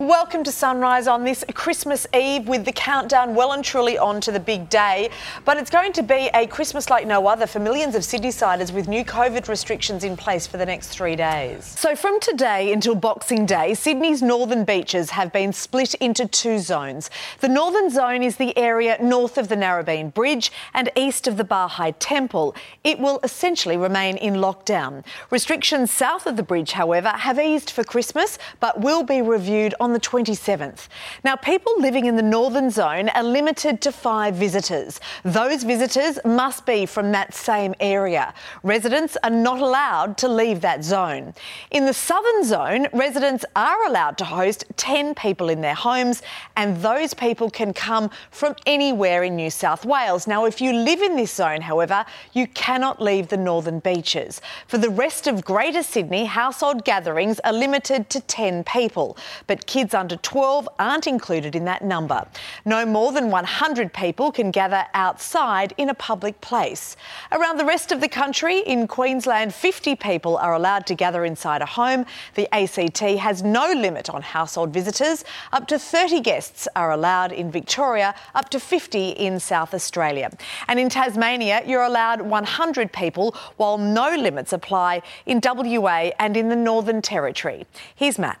Welcome to Sunrise on this Christmas Eve with the countdown well and truly on to the big day. But it's going to be a Christmas like no other for millions of Sydney-siders with new COVID restrictions in place for the next three days. So from today until Boxing Day, Sydney's northern beaches have been split into two zones. The northern zone is the area north of the Narrabeen Bridge and east of the Bahai Temple. It will essentially remain in lockdown. Restrictions south of the bridge, however, have eased for Christmas but will be reviewed on the 27th. Now, people living in the northern zone are limited to five visitors. Those visitors must be from that same area. Residents are not allowed to leave that zone. In the southern zone, residents are allowed to host 10 people in their homes, and those people can come from anywhere in New South Wales. Now, if you live in this zone, however, you cannot leave the northern beaches. For the rest of Greater Sydney, household gatherings are limited to 10 people, but kids kids under 12 aren't included in that number. No more than 100 people can gather outside in a public place. Around the rest of the country, in Queensland, 50 people are allowed to gather inside a home. The ACT has no limit on household visitors. Up to 30 guests are allowed in Victoria, up to 50 in South Australia. And in Tasmania, you're allowed 100 people, while no limits apply in WA and in the Northern Territory. Here's Matt.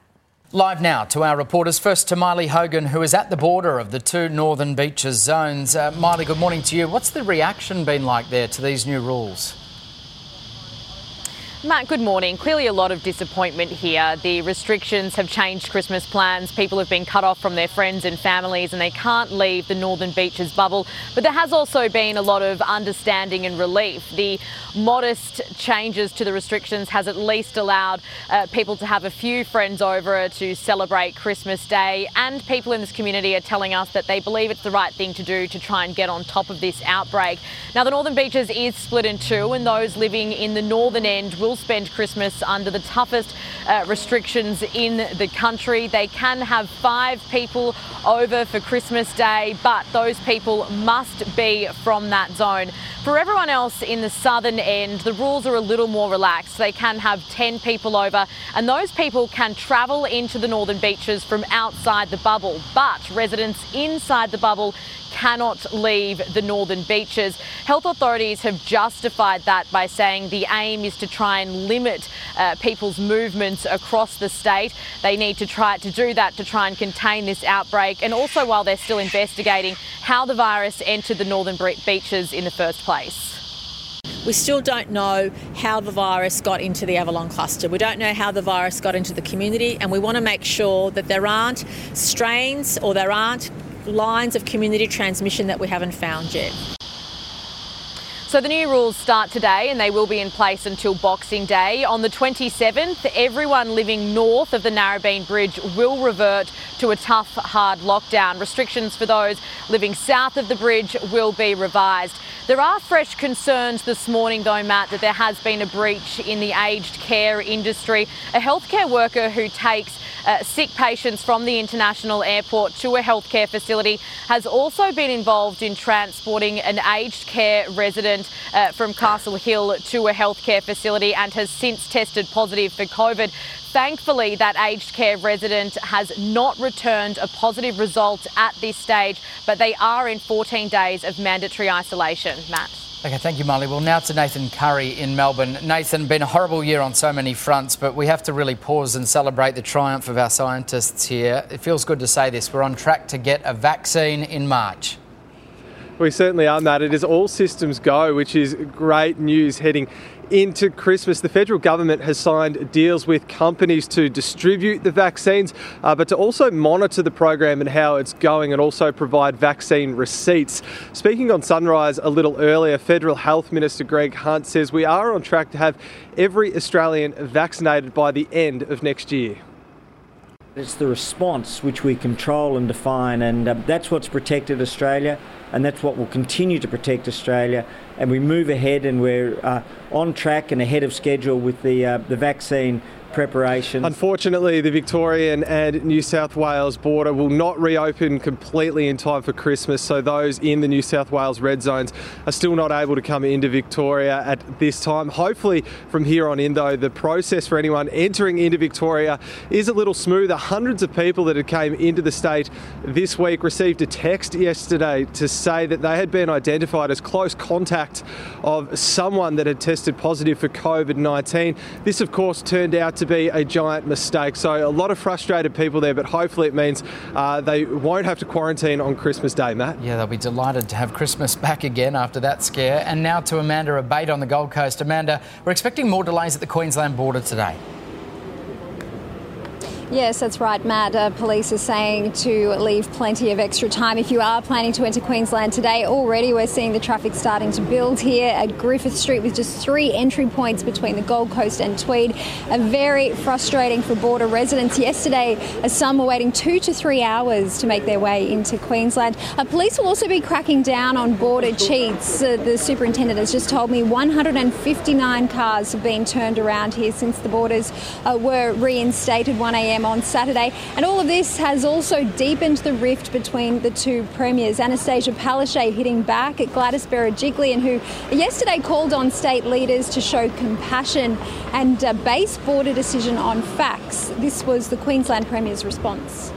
Live now to our reporters. First to Miley Hogan, who is at the border of the two northern beaches zones. Uh, Miley, good morning to you. What's the reaction been like there to these new rules? Matt, good morning. Clearly a lot of disappointment here. The restrictions have changed Christmas plans. People have been cut off from their friends and families and they can't leave the Northern Beaches bubble. But there has also been a lot of understanding and relief. The modest changes to the restrictions has at least allowed uh, people to have a few friends over to celebrate Christmas Day. And people in this community are telling us that they believe it's the right thing to do to try and get on top of this outbreak. Now, the Northern Beaches is split in two and those living in the northern end will will spend Christmas under the toughest uh, restrictions in the country. They can have five people over for Christmas Day, but those people must be from that zone. For everyone else in the southern end, the rules are a little more relaxed. They can have 10 people over, and those people can travel into the northern beaches from outside the bubble. But residents inside the bubble cannot leave the northern beaches. Health authorities have justified that by saying the aim is to try and limit uh, people's movements across the state. They need to try to do that to try and contain this outbreak, and also while they're still investigating how the virus entered the northern beaches in the first place. We still don't know how the virus got into the Avalon cluster. We don't know how the virus got into the community, and we want to make sure that there aren't strains or there aren't lines of community transmission that we haven't found yet. So the new rules start today and they will be in place until Boxing Day. On the 27th, everyone living north of the Narrabeen Bridge will revert to a tough, hard lockdown. Restrictions for those living south of the bridge will be revised. There are fresh concerns this morning, though, Matt, that there has been a breach in the aged care industry. A healthcare worker who takes uh, sick patients from the international airport to a healthcare facility, has also been involved in transporting an aged care resident uh, from Castle Hill to a healthcare facility and has since tested positive for COVID. Thankfully, that aged care resident has not returned a positive result at this stage, but they are in 14 days of mandatory isolation. Matt. Okay, thank you, Molly. Well, now to Nathan Curry in Melbourne. Nathan, been a horrible year on so many fronts, but we have to really pause and celebrate the triumph of our scientists here. It feels good to say this. We're on track to get a vaccine in March. We certainly are, Matt. It is all systems go, which is great news heading into Christmas. The federal government has signed deals with companies to distribute the vaccines, uh, but to also monitor the program and how it's going and also provide vaccine receipts. Speaking on Sunrise a little earlier, Federal Health Minister Greg Hunt says we are on track to have every Australian vaccinated by the end of next year. It's the response which we control and define, and uh, that's what's protected Australia, and that's what will continue to protect Australia. And we move ahead, and we're uh, on track and ahead of schedule with the uh, the vaccine preparation. Unfortunately, the Victorian and New South Wales border will not reopen completely in time for Christmas, so those in the New South Wales red zones are still not able to come into Victoria at this time. Hopefully, from here on in, though, the process for anyone entering into Victoria is a little smoother. Hundreds of people that had came into the state this week received a text yesterday to say that they had been identified as close contact of someone that had tested positive for COVID-19. This, of course, turned out to be a giant mistake. So a lot of frustrated people there, but hopefully it means uh, they won't have to quarantine on Christmas Day, Matt. Yeah, they'll be delighted to have Christmas back again after that scare. And now to Amanda Abate on the Gold Coast. Amanda, we're expecting more delays at the Queensland border today. Yes, that's right, Matt. Uh, police are saying to leave plenty of extra time if you are planning to enter Queensland today. Already, we're seeing the traffic starting to build here at Griffith Street with just three entry points between the Gold Coast and Tweed. A very frustrating for border residents. Yesterday, some were waiting two to three hours to make their way into Queensland. Uh, police will also be cracking down on border cheats. Uh, the superintendent has just told me 159 cars have been turned around here since the borders uh, were reinstated 1am on Saturday. And all of this has also deepened the rift between the two premiers. Annastacia Palaszczuk hitting back at Gladys Berejiklian, who yesterday called on state leaders to show compassion and uh, base border decision on facts. This was the Queensland Premier's response.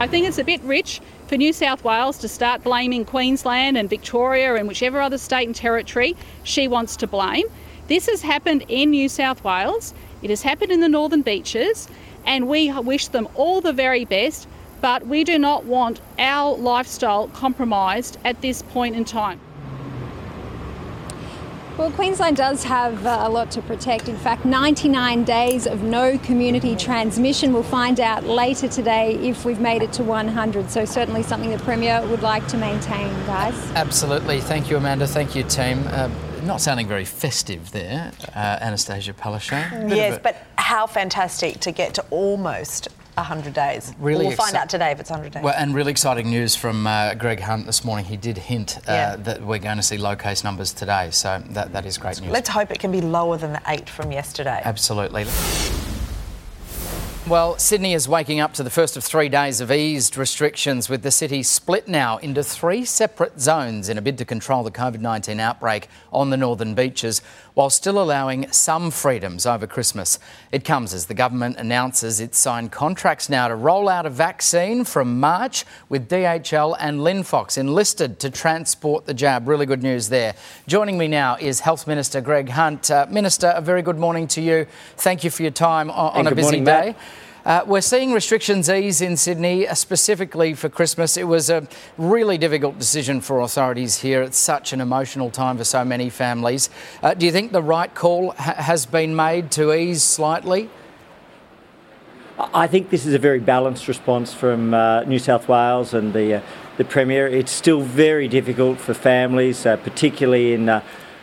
I think it's a bit rich for New South Wales to start blaming Queensland and Victoria and whichever other state and territory she wants to blame. This has happened in New South Wales, it has happened in the Northern Beaches, and we wish them all the very best, but we do not want our lifestyle compromised at this point in time. Well, Queensland does have uh, a lot to protect. In fact, 99 days of no community transmission. We'll find out later today if we've made it to 100. So, certainly something the Premier would like to maintain, guys. Absolutely. Thank you, Amanda. Thank you, team. Uh, not sounding very festive there, uh, Annastacia Palaszczuk. Yes, but how fantastic to get to almost 100 days. Really we'll find out today if it's 100 days. Well, and really exciting news from uh, Greg Hunt this morning. He did hint uh, Yeah. that we're going to see low case numbers today, so that, that is great news. Let's hope it can be lower than the eight from yesterday. Absolutely. Well, Sydney is waking up to the first of three days of eased restrictions, with the city split now into three separate zones in a bid to control the COVID 19 outbreak on the northern beaches, while still allowing some freedoms over Christmas. It comes as the government announces it's signed contracts now to roll out a vaccine from March, with DHL and Linfox enlisted to transport the jab. Really good news there. Joining me now is Health Minister Greg Hunt. Uh, Minister, a very good morning to you. Thank you for your time on, on a busy morning, day. Matt. Uh, we're seeing restrictions ease in Sydney, uh, specifically for Christmas. It was a really difficult decision for authorities here. It's such an emotional time for so many families. Uh, do you think the right call ha- has been made to ease slightly? I think this is a very balanced response from uh, New South Wales and the uh, the Premier. It's still very difficult for families, uh, particularly in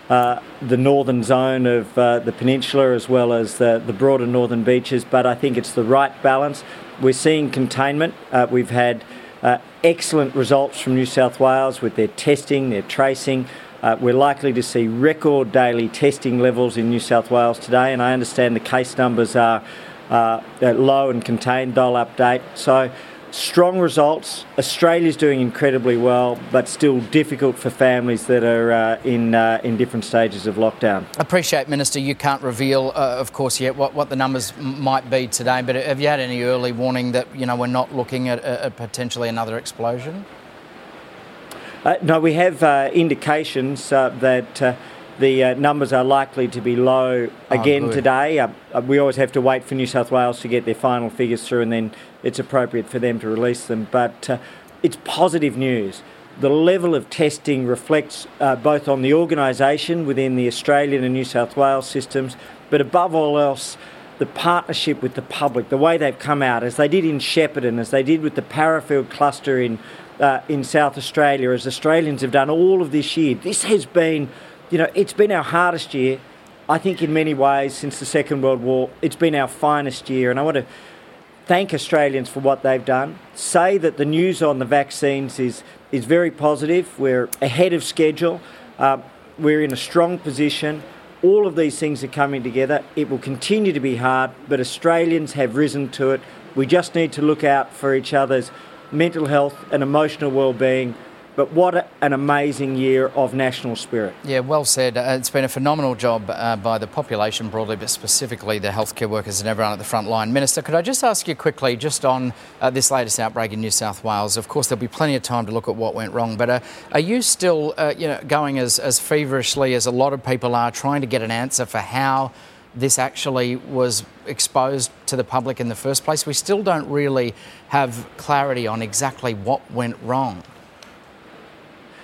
uh, the northern zone of uh, the peninsula as well as the, the broader northern beaches. But I think it's the right balance. We're seeing containment. Uh, we've had uh, excellent results from New South Wales with their testing, their tracing. Uh, we're likely to see record daily testing levels in New South Wales today, and I understand the case numbers are uh, low and contained. They'll update. So, strong results. Australia's doing incredibly well, but still difficult for families that are uh, in uh, in different stages of lockdown. Appreciate, Minister, you can't reveal, uh, of course, yet what, what the numbers m- might be today, but have you had any early warning that, you know, we're not looking at, at potentially another explosion? Uh, no, we have uh, indications uh, that uh, the uh, numbers are likely to be low again good. today. Uh, uh, we always have to wait for New South Wales to get their final figures through, and then it's appropriate for them to release them. But uh, it's positive news. The level of testing reflects uh, both on the organisation within the Australian and New South Wales systems, but above all else, the partnership with the public, the way they've come out, as they did in Shepparton, as they did with the Parafield cluster in uh, in South Australia, as Australians have done all of this year. This has been, you know, it's been our hardest year. I think in many ways since the Second World War, it's been our finest year, and I want to thank Australians for what they've done. Say that the news on the vaccines is is very positive. We're ahead of schedule. Uh, we're in a strong position. All of these things are coming together. It will continue to be hard, but Australians have risen to it. We just need to look out for each other's mental health and emotional well-being. But what an amazing year of national spirit. Yeah, well said. Uh, it's been a phenomenal job uh, by the population broadly, but specifically the healthcare workers and everyone at the front line. Minister, could I just ask you quickly, just on uh, this latest outbreak in New South Wales? Of course, there'll be plenty of time to look at what went wrong, but uh, are you still, uh, you know, going as, as feverishly as a lot of people are, trying to get an answer for how this actually was exposed to the public in the first place? We still don't really have clarity on exactly what went wrong.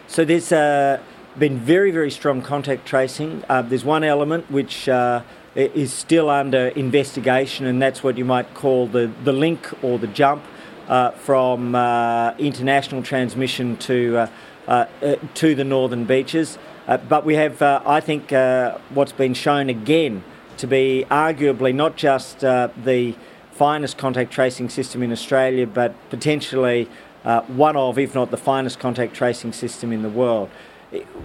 So there's uh, been very, very strong contact tracing. Uh, there's one element which uh, is still under investigation, and that's what you might call the, the link or the jump uh, from uh, international transmission to uh, to the northern beaches. But we have, I think, what's been shown again to be arguably not just the finest contact tracing system in Australia, but potentially uh, one of, if not the finest contact tracing system in the world.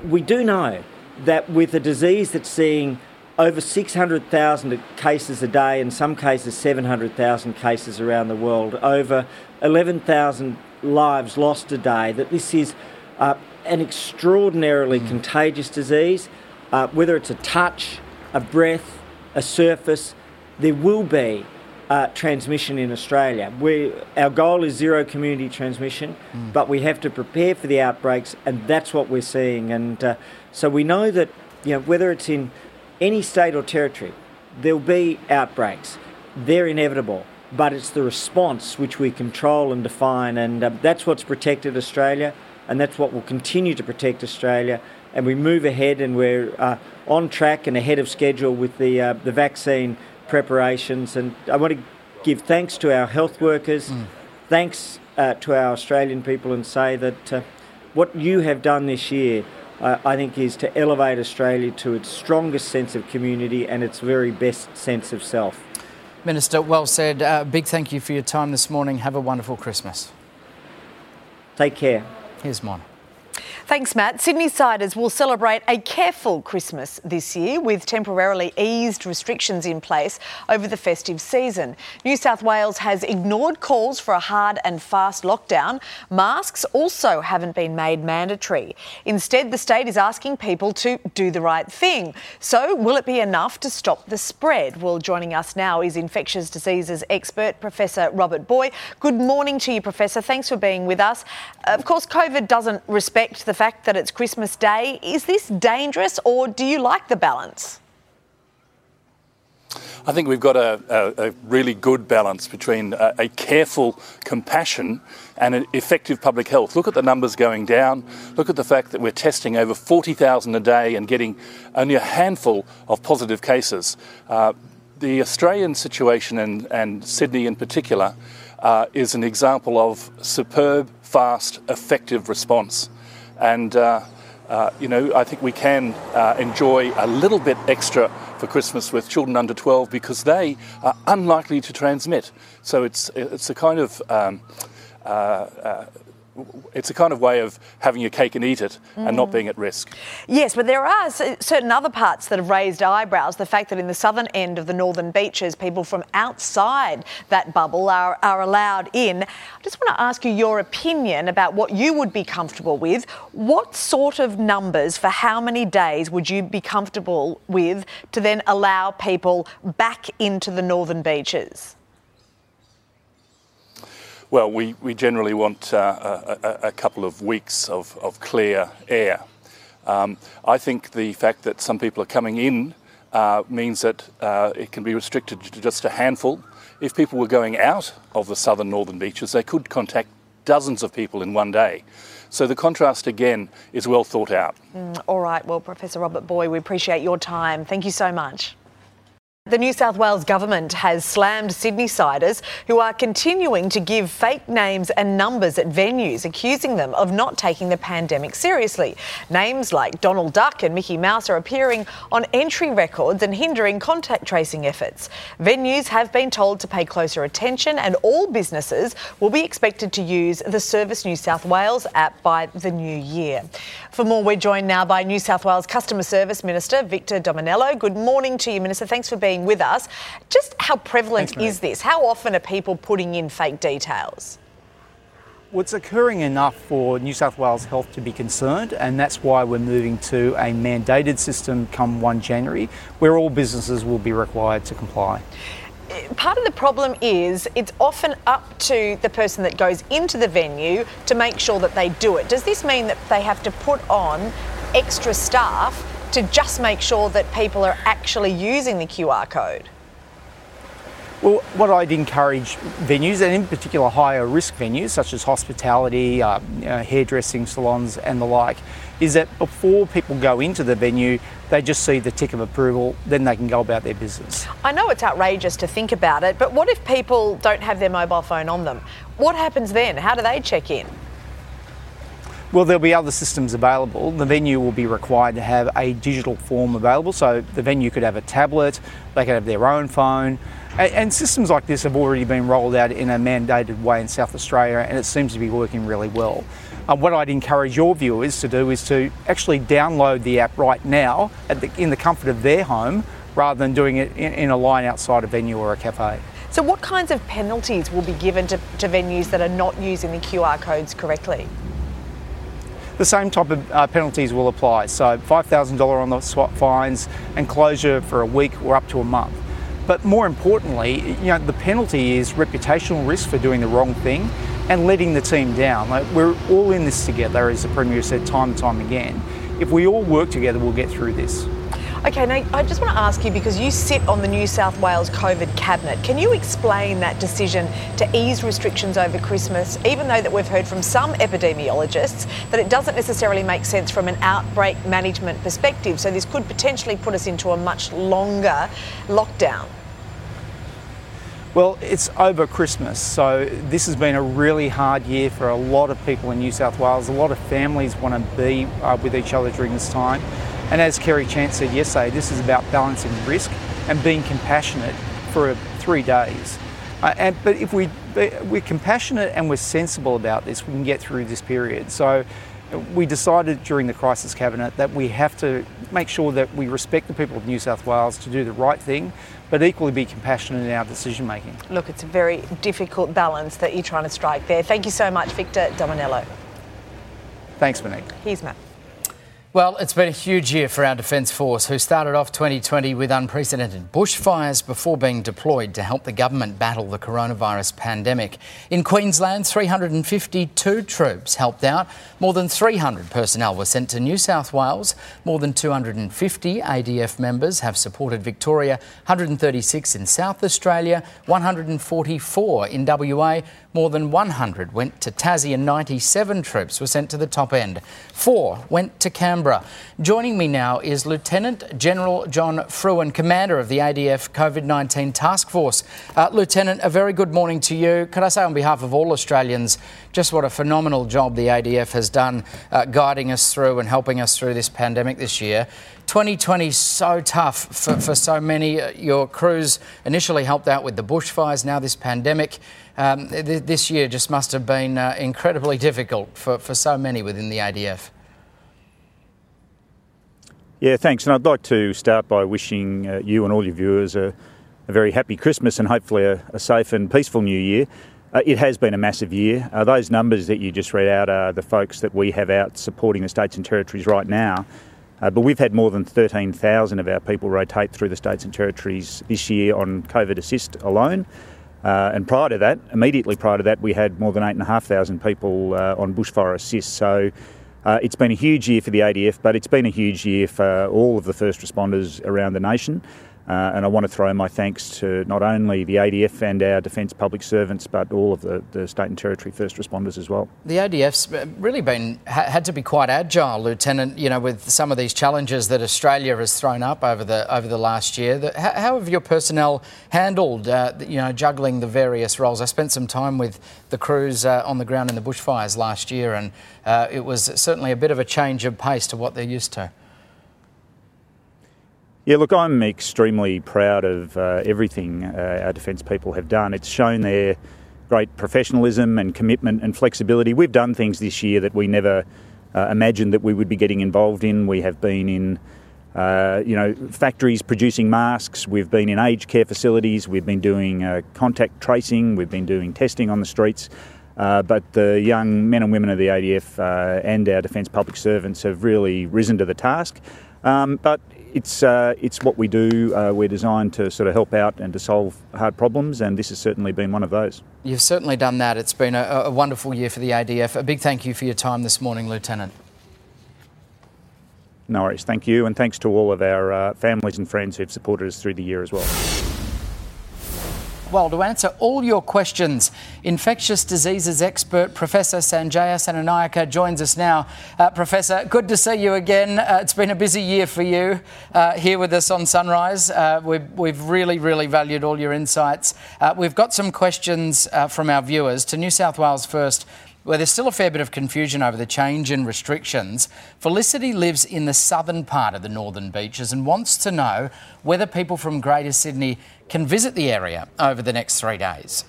We do know that with a disease that's seeing over 600,000 cases a day, in some cases 700,000 cases around the world, over 11,000 lives lost a day, that this is uh, an extraordinarily contagious disease. Uh, whether it's a touch, a breath, a surface, there will be uh, transmission in Australia. We, our goal is zero community transmission, but we have to prepare for the outbreaks, and that's what we're seeing. And uh, so we know that you know whether it's in any state or territory, there'll be outbreaks. They're inevitable, but it's the response which we control and define, and uh, that's what's protected Australia, and that's what will continue to protect Australia. And we move ahead, and we're uh, on track and ahead of schedule with the uh, the vaccine preparations. And I want to give thanks to our health workers, thanks uh, to our Australian people, and say that uh, what you have done this year, uh, I think, is to elevate Australia to its strongest sense of community and its very best sense of self. Minister, well said. Uh, big thank you for your time this morning. Have a wonderful Christmas. Take care. Here's Mon. Thanks, Matt. Sydney siders will celebrate a careful Christmas this year with temporarily eased restrictions in place over the festive season. New South Wales has ignored calls for a hard and fast lockdown. Masks also haven't been made mandatory. Instead, the state is asking people to do the right thing. So, will it be enough to stop the spread? Well, joining us now is infectious diseases expert Professor Robert Booy. Good morning to you, Professor. Thanks for being with us. Of course, COVID doesn't respect the fact that it's Christmas Day. Is this dangerous or do you like the balance? I think we've got a, a, a really good balance between a, a careful compassion and an effective public health. Look at the numbers going down. Look at the fact that we're testing over 40,000 a day and getting only a handful of positive cases. Uh, the Australian situation and, and Sydney in particular uh, is an example of superb, fast, effective response. And uh, uh, you know, I think we can uh, enjoy a little bit extra for Christmas with children under 12 because they are unlikely to transmit. So it's it's a kind of um, uh, uh, it's a kind of way of having your cake and eat it and not mm. being at risk. Yes, but there are certain other parts that have raised eyebrows. The fact that in the southern end of the northern beaches, people from outside that bubble are, are allowed in. I just want to ask you your opinion about what you would be comfortable with. What sort of numbers for how many days would you be comfortable with to then allow people back into the northern beaches? Well, we, we generally want uh, a, a, couple of weeks of, of clear air. Um, I think the fact that some people are coming in uh, means that uh, it can be restricted to just a handful. If people were going out of the southern northern beaches, they could contact dozens of people in one day. So the contrast again is well thought out. Mm, all right, well, Professor Robert Booy, we appreciate your time. Thank you so much. The New South Wales government has slammed Sydney siders who are continuing to give fake names and numbers at venues, accusing them of not taking the pandemic seriously. Names like Donald Duck and Mickey Mouse are appearing on entry records and hindering contact tracing efforts. Venues have been told to pay closer attention, and all businesses will be expected to use the Service New South Wales app by the new year. For more, we're joined now by New South Wales Customer Service Minister Victor Dominello. Good morning to you, Minister. Thanks for being being with us. Just how prevalent Thanks, is this? How often are people putting in fake details? Well, it's occurring enough for New South Wales Health to be concerned, and that's why we're moving to a mandated system come 1 January, where all businesses will be required to comply. Eh, part of the problem is it's often up to the person that goes into the venue to make sure that they do it. Does this mean that they have to put on extra staff to just make sure that people are actually using the QR code? Well, what I'd encourage venues, and in particular higher risk venues such as hospitality, uh, hairdressing salons, and the like, is that before people go into the venue, they just see the tick of approval, then they can go about their business. I know it's outrageous to think about it, but what if people don't have their mobile phone on them? What happens then? How do they check in? Well, there'll be other systems available. The venue will be required to have a digital form available, so the venue could have a tablet, they could have their own phone. And systems like this have already been rolled out in a mandated way in South Australia, and it seems to be working really well. Uh, what I'd encourage your viewers to do is to actually download the app right now the, in the comfort of their home rather than doing it in, in, a line outside a venue or a cafe. So, what kinds of penalties will be given to, to venues that are not using the QR codes correctly? The same type of uh, penalties will apply. So $5,000 on the SWAT fines and closure for a week or up to a month. But more importantly, you know, the penalty is reputational risk for doing the wrong thing and letting the team down. Like we're all in this together, as the Premier said time and time again. If we all work together, we'll get through this. Okay, now I just want to ask you because you sit on the New South Wales COVID cabinet. Can you explain that decision to ease restrictions over Christmas, even though that we've heard from some epidemiologists that it doesn't necessarily make sense from an outbreak management perspective? So this could potentially put us into a much longer lockdown. Well, it's over Christmas, so this has been a really hard year for a lot of people in New South Wales. A lot of families want to be uh, with each other during this time. And as Kerry Chant said yesterday, this is about balancing risk and being compassionate for three days. Uh, and, but if we, we're compassionate and we're sensible about this, we can get through this period. So we decided during the crisis cabinet that we have to make sure that we respect the people of New South Wales to do the right thing, but equally be compassionate in our decision making. Look, it's a very difficult balance that you're trying to strike there. Thank you so much, Victor Dominello. Thanks, Monique. Here's Matt. Well, it's been a huge year for our Defence Force, who started off 2020 with unprecedented bushfires before being deployed to help the government battle the coronavirus pandemic. In Queensland, 352 troops helped out. More than 300 personnel were sent to New South Wales. More than 250 ADF members have supported Victoria, 136 in South Australia, 144 in WA. More than 100 went to Tassie and 97 troops were sent to the top end. Four went to Canberra. Joining me now is Lieutenant General John Frewen, Commander of the ADF COVID 19 Task Force. Uh, Lieutenant, a very good morning to you. Could I say, on behalf of all Australians, just what a phenomenal job the ADF has done uh, guiding us through and helping us through this pandemic this year. 2020 is so tough for, for so many. Uh, your crews initially helped out with the bushfires, now this pandemic. Um, th- this year just must have been uh, incredibly difficult for, for so many within the ADF. Yeah, thanks. And I'd like to start by wishing uh, you and all your viewers a, a, very happy Christmas and hopefully a, a safe and peaceful new year. Uh, it has been a massive year. Uh, those numbers that you just read out are the folks that we have out supporting the states and territories right now. Uh, but we've had more than 13,000 of our people rotate through the states and territories this year on COVID assist alone. Uh, and prior to that, immediately prior to that, we had more than 8,500 people uh, on bushfire assist. So uh, it's been a huge year for the ADF, but it's been a huge year for all of the first responders around the nation. Uh, and I want to throw my thanks to not only the ADF and our Defence public servants, but all of the, the state and territory first responders as well. The ADF's really been had to be quite agile, Lieutenant. You know, with some of these challenges that Australia has thrown up over the over the last year. The, how, have your personnel handled, uh, you know, juggling the various roles? I spent some time with the crews uh, on the ground in the bushfires last year, and uh, it was certainly a bit of a change of pace to what they're used to. Yeah, look, I'm extremely proud of uh, everything uh, our defence people have done. It's shown their great professionalism and commitment and flexibility. We've done things this year that we never uh, imagined that we would be getting involved in. We have been in, uh, you know, factories producing masks. We've been in aged care facilities. We've been doing uh, contact tracing. We've been doing testing on the streets. Uh, but the young men and women of the ADF and our defence public servants have really risen to the task. Um, but it's uh, it's what we do. Uh, we're designed to sort of help out and to solve hard problems, and this has certainly been one of those. You've certainly done that. It's been a, a wonderful year for the ADF. A big thank you for your time this morning, Lieutenant. No worries. Thank you, and thanks to all of our uh, families and friends who've supported us through the year as well. Well, to answer all your questions, infectious diseases expert Professor Sanjaya Senanayake joins us now. Uh, Professor, good to see you again. Uh, it's been a busy year for you uh, here with us on Sunrise. Uh, we've, we've, really, really valued all your insights. Uh, we've got some questions uh, from our viewers. To New South Wales first, where there's still a fair bit of confusion over the change in restrictions. Felicity lives in the southern part of the northern beaches and wants to know whether people from Greater Sydney can visit the area over the next three days.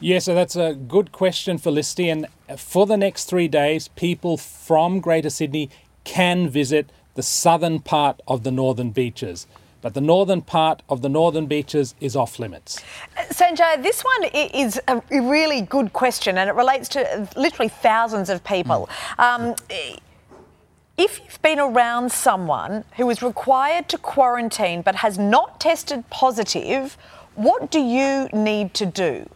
Yeah, so that's a good question, Felicity. And for the next three days, people from Greater Sydney can visit the southern part of the northern beaches but the northern part of the northern beaches is off limits. Sanjay, this one is a really good question and it relates to literally thousands of people. Mm. Um, if you've been around someone who is required to quarantine but has not tested positive, what do you need to do?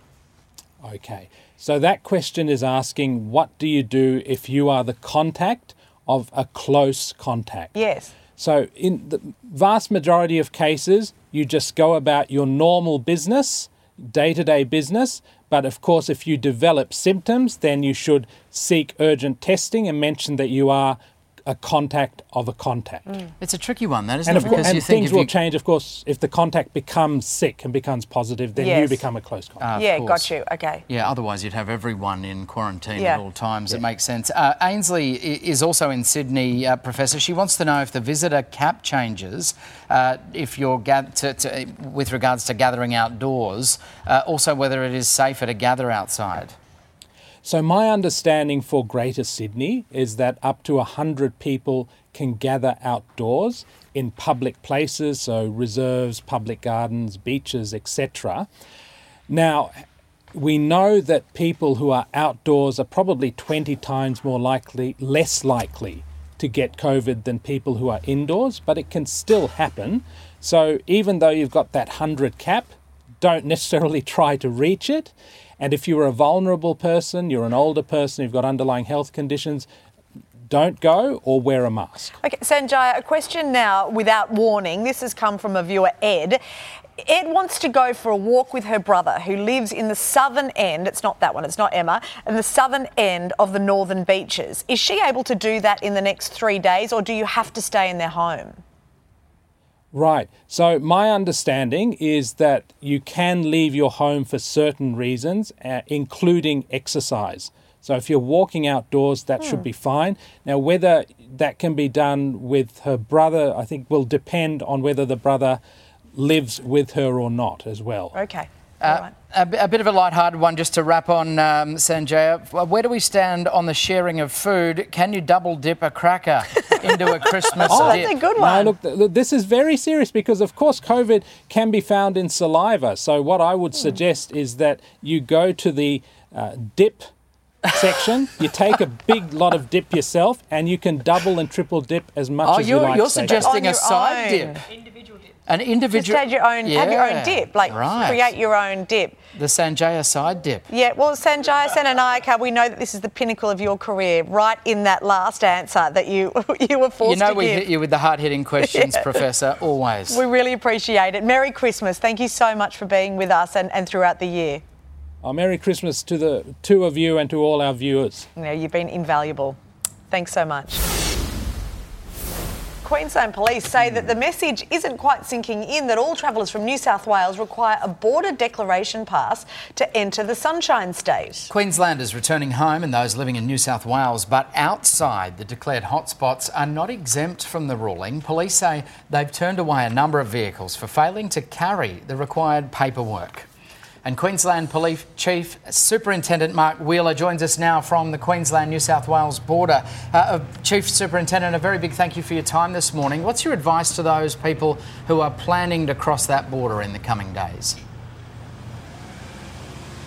Okay, so that question is asking what do you do if you are the contact of a close contact? Yes. So, in the vast majority of cases, you just go about your normal business, day to day business. But of course, if you develop symptoms, then you should seek urgent testing and mention that you are a contact of a contact. Mm. It's a tricky one, that isn't and it? Because and things will you... change, of course, if the contact becomes sick and becomes positive, then yes. you become a close contact. Uh, yeah, got you. Okay. Yeah, otherwise you'd have everyone in quarantine yeah. at all times. Yeah. It makes sense. Uh, Ainsley is also in Sydney, uh, Professor. She wants to know if the visitor cap changes, uh, if you're ga- to, to, with regards to gathering outdoors, uh, also whether it is safer to gather outside. So, my understanding for Greater Sydney is that up to 100 people can gather outdoors in public places, so reserves, public gardens, beaches, etc. Now, we know that people who are outdoors are probably 20 times more likely, less likely to get COVID than people who are indoors, but it can still happen. So, even though you've got that 100 cap, don't necessarily try to reach it. And if you're a vulnerable person, you're an older person, you've got underlying health conditions, don't go or wear a mask. Okay, Sanjaya, a question now without warning. This has come from a viewer, Ed. Ed wants to go for a walk with her brother who lives in the southern end, it's not that one, it's not Emma, in the southern end of the northern beaches. Is she able to do that in the next three days or do you have to stay in their home? Right. So, my understanding is that you can leave your home for certain reasons, uh, including exercise. So, if you're walking outdoors, that should hmm. be fine. Now, whether that can be done with her brother, I think will depend on whether the brother lives with her or not as well. Okay. Uh, a, a, bit of a light-hearted one just to wrap on, um, Sanjaya. Where do we stand on the sharing of food? Can you double dip a cracker into a Christmas oh, dip? that's a good one. No, look, this is very serious because, of course, COVID can be found in saliva. So what I would hmm. suggest is that you go to the uh, dip section. You take a big lot of dip yourself, and you can double and triple dip as much oh, as you like. Oh, you're suggesting a side own. dip. Individual dips. An individual. Just have your own, have your own dip, like right. create your own dip. The Sanjaya side dip. Yeah, well, Sanjaya Senanayake, we know that this is the pinnacle of your career, right in that last answer that you you were forced You know to we give. hit you with the hard-hitting questions, Yeah. Professor, always. We really appreciate it. Merry Christmas. Thank you so much for being with us and, and throughout the year. Oh, Merry Christmas to the two of you and to all our viewers. You know, you've been invaluable. Thanks so much. Queensland Police say that the message isn't quite sinking in that all travellers from New South Wales require a border declaration pass to enter the Sunshine State. Queenslanders returning home and those living in New South Wales but outside the declared hotspots are not exempt from the ruling. Police say they've turned away a number of vehicles for failing to carry the required paperwork. And Queensland Police Chief Superintendent Mark Wheeler joins us now from the Queensland New South Wales border. Uh, uh, Chief Superintendent, a very big thank you for your time this morning. What's your advice to those people who are planning to cross that border in the coming days?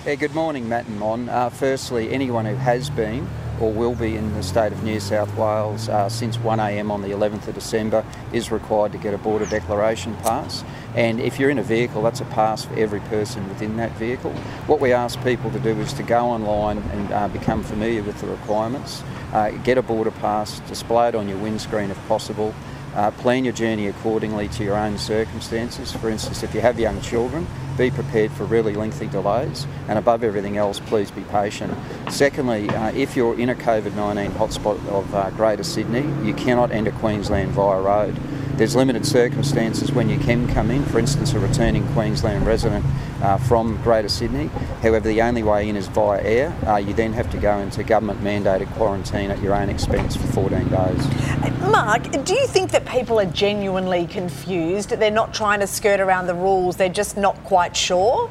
Yeah, good morning, Matt and Mon. Uh, firstly, anyone who has been or will be in the state of New South Wales uh, since 1am on the 11th of December is required to get a border declaration pass. And if you're in a vehicle, that's a pass for every person within that vehicle. What we ask people to do is to go online and uh, become familiar with the requirements, uh, get a border pass, display it on your windscreen if possible, uh, plan your journey accordingly to your own circumstances. For instance, if you have young children, be prepared for really lengthy delays, and above everything else, please be patient. Secondly, uh, if you're in a COVID 19 hotspot of uh, Greater Sydney, you cannot enter Queensland via road. There's limited circumstances when you can come in, for instance, a returning Queensland resident uh, from Greater Sydney. However, the only way in is via air. Uh, you then have to go into government mandated quarantine at your own expense for 14 days. Mark, do you think that people are genuinely confused? They're not trying to skirt around the rules, they're just not quite sure?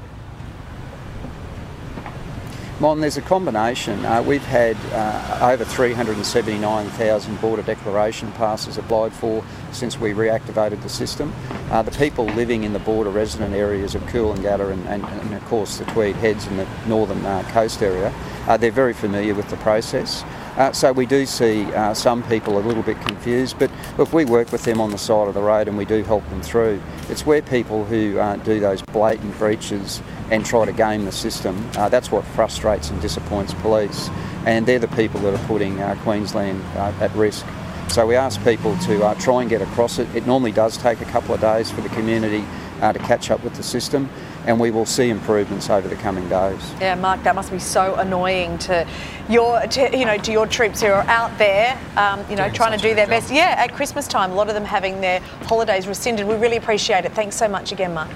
Mon, there's a combination. Uh, we've had uh, over 379,000 border declaration passes applied for since we reactivated the system. Uh, the people living in the border resident areas of Coolangatta and, and, and of course the Tweed Heads and the northern uh, coast area, uh, they're very familiar with the process. Uh, so we do see uh, some people a little bit confused, but look, we work with them on the side of the road and we do help them through. It's where people who uh, do those blatant breaches and try to game the system, uh, that's what frustrates and disappoints police. And they're the people that are putting uh, Queensland uh, at risk. So we ask people to try and get across it. It normally does take a couple of days for the community to catch up with the system, and we will see improvements over the coming days. Yeah, Mark, that must be so annoying to your, to, you know, to your troops who are out there, um, you know, Doing trying to do their good best. Yeah, at Christmas time, a lot of them having their holidays rescinded. We really appreciate it. Thanks so much again, Mark.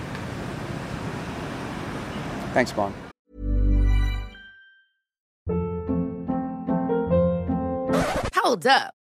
Thanks, Mike. Hold up.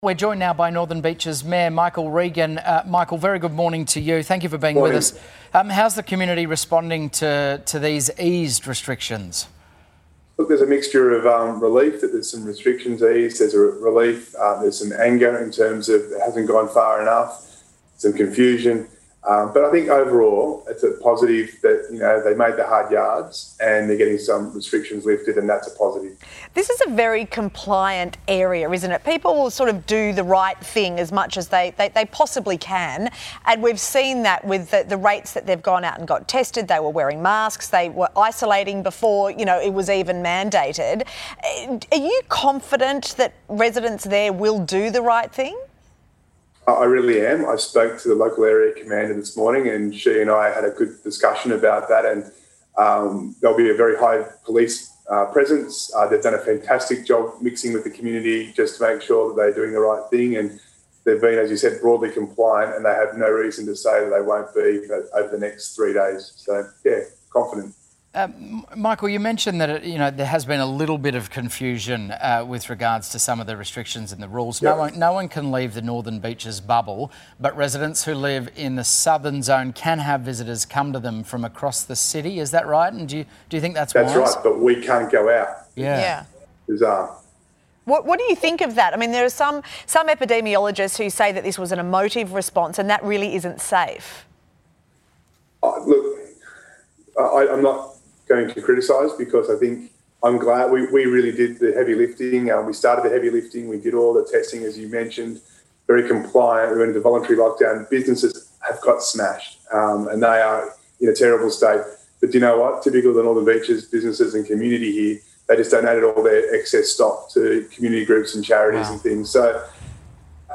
We're joined now by Northern Beaches Mayor Michael Regan. Uh, Michael, very good morning to you. Thank you for being Morning. with us. Um, how's the community responding to, to these eased restrictions? Look, there's a mixture of um, relief that there's some restrictions eased. There's a relief. Uh, there's some anger in terms of it hasn't gone far enough. Some confusion. Um, but I think overall, it's a positive that you know they made the hard yards and they're getting some restrictions lifted, and that's a positive. This is a very compliant area, isn't it? People will sort of do the right thing as much as they, they, they possibly can. And we've seen that with the, the rates that they've gone out and got tested. They were wearing masks, they were isolating before, you know, it was even mandated. Are you confident that residents there will do the right thing? I really am. I spoke to the local area commander this morning, and she and I had a good discussion about that. And um, there'll be a very high police uh, presence. Uh, they've done a fantastic job mixing with the community just to make sure that they're doing the right thing. And they've been, as you said, broadly compliant, and they have no reason to say that they won't be over the next three days. So, yeah, confident. Um, Michael, you mentioned that it, you know there has been a little bit of confusion uh, with regards to some of the restrictions and the rules. Yep. No one, no one can leave the Northern Beaches bubble, but residents who live in the southern zone can have visitors come to them from across the city. Is that right? And do you do you think that's That's wise? right, but we can't go out. Yeah. Yeah. Bizarre. What, what do you think of that? I mean, there are some, some epidemiologists who say that this was an emotive response and that really isn't safe. Uh, look, I, I'm not going to criticise because I think I'm glad we, we really did the heavy lifting. Uh, we started the heavy lifting. We did all the testing, as you mentioned, very compliant. We went into voluntary lockdown. Businesses have got smashed um, and they are in a terrible state. But do you know what? Typical of the Northern Beaches businesses and community here, they just donated all their excess stock to community groups and charities and things. So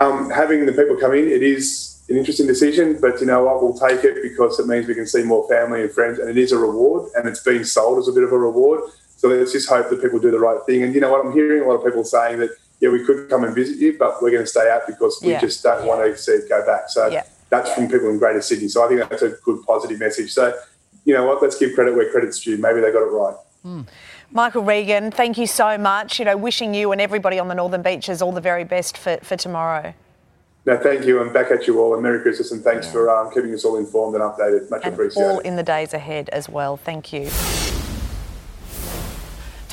um, having the people come in, it is an interesting decision, but you know what? We'll take it because it means we can see more family and friends, and it is a reward, and it's being sold as a bit of a reward. So let's just hope that people do the right thing. And you know what? I'm hearing a lot of people saying that yeah, we could come and visit you, but we're going to stay out because we Yeah. just don't want to see it go back. So Yeah. that's from people in Greater Sydney. So I think that's a good positive message. So you know what? Let's give credit where credit's due. Maybe they got it right. Hmm. Michael Regan, thank you so much. You know, wishing you and everybody on the Northern Beaches all the very best for, for tomorrow. No, thank you, and back at you all, and Merry Christmas, and thanks for um, keeping us all informed and updated. Much And appreciated. all in the days ahead as well. Thank you.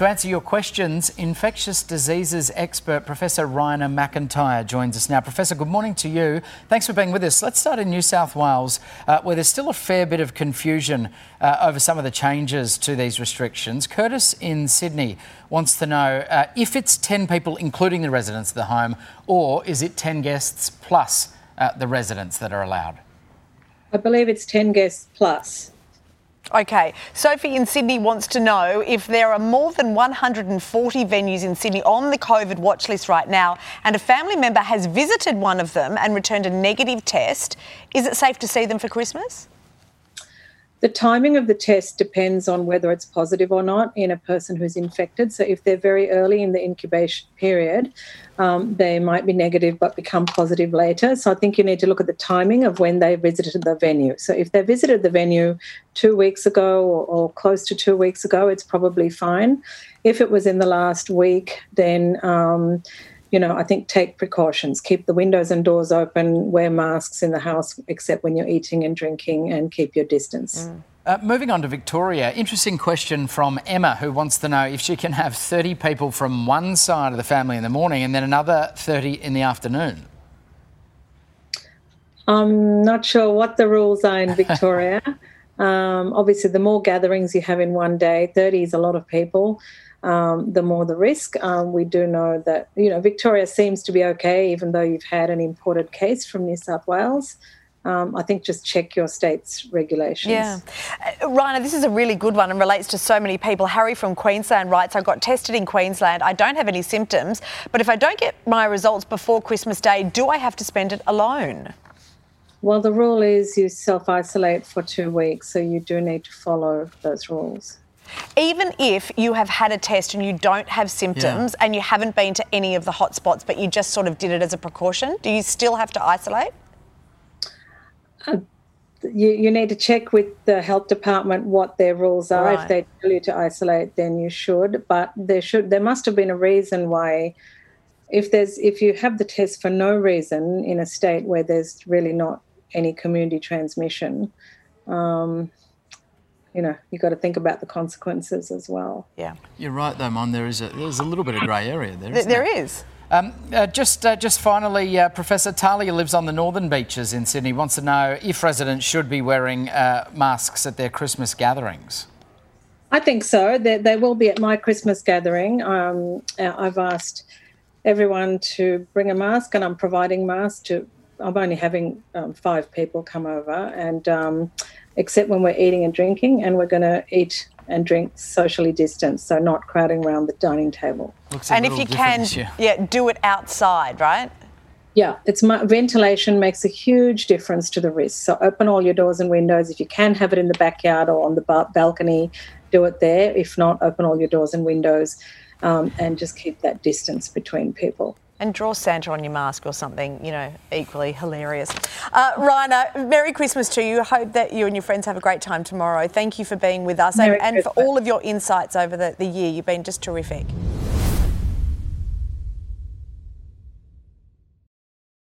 To answer your questions, infectious diseases expert Professor Raina MacIntyre joins us now. Professor, good morning to you. Thanks for being with us. Let's start in New South Wales, uh, where there's still a fair bit of confusion uh, over some of the changes to these restrictions. Curtis in Sydney wants to know uh, if it's 10 people, including the residents of the home, or is it 10 guests plus uh, the residents that are allowed? I believe it's 10 guests plus. Okay, Sophie in Sydney wants to know if there are more than 140 venues in Sydney on the COVID watch list right now, and a family member has visited one of them and returned a negative test. Is it safe to see them for Christmas? The timing of the test depends on whether it's positive or not in a person who's infected. So, if they're very early in the incubation period, um, they might be negative but become positive later. So, I think you need to look at the timing of when they visited the venue. So, if they visited the venue two weeks ago or, or close to two weeks ago, it's probably fine. If it was in the last week, then um, you know, I think take precautions. Keep the windows and doors open, wear masks in the house except when you're eating and drinking, and keep your distance. Uh, moving on to Victoria, interesting question from Emma, who wants to know if she can have 30 people from one side of the family in the morning and then another 30 in the afternoon. I'm not sure what the rules are in Victoria. um, obviously, the more gatherings you have in one day, 30 is a lot of people. Um, the more the risk. Um, we do know that you know Victoria seems to be okay, even though you've had an imported case from New South Wales. Um, I think just check your state's regulations. Yeah. Uh, Raina, this is a really good one and relates to so many people. Harry from Queensland writes I got tested in Queensland. I don't have any symptoms, but if I don't get my results before Christmas Day, do I have to spend it alone? Well, the rule is you self isolate for two weeks, so you do need to follow those rules. Even if you have had a test and you don't have symptoms and you haven't been to any of the hotspots, but you just sort of did it as a precaution, do you still have to isolate? You, you need to check with the health department what their rules are. Right. If they tell you to isolate, then you should. But there should there must have been a reason why. If there's if you have the test for no reason in a state where there's really not any community transmission, um, you know you've got to think about the consequences as well. Yeah, You're right, though, Mon. There is a, there's a little bit of grey area there. Th- isn't there there is. Um, uh, just, uh, just finally, uh, Professor Talia lives on the northern beaches in Sydney. Wants to know if residents should be wearing uh, masks at their Christmas gatherings. I think so. They, they will be at my Christmas gathering. Um, uh, I've asked everyone to bring a mask, and I'm providing masks to. I'm only having um, five people come over, and um, except when we're eating and drinking, and we're going to eat and drink socially distanced, so not crowding around the dining table. and if you can, yeah, do it outside, right? Yeah, it's my, ventilation makes a huge difference to the risk. So open all your doors and windows. If you can have it in the backyard or on the ba- balcony, do it there. If not, open all your doors and windows, um, and just keep that distance between people. And draw Santa on your mask or something, you know, equally hilarious. Uh, Merry Christmas to you. Hope that you and your friends have a great time tomorrow. Thank you for being with us and, and for all of your insights over the, the year. You've been just terrific.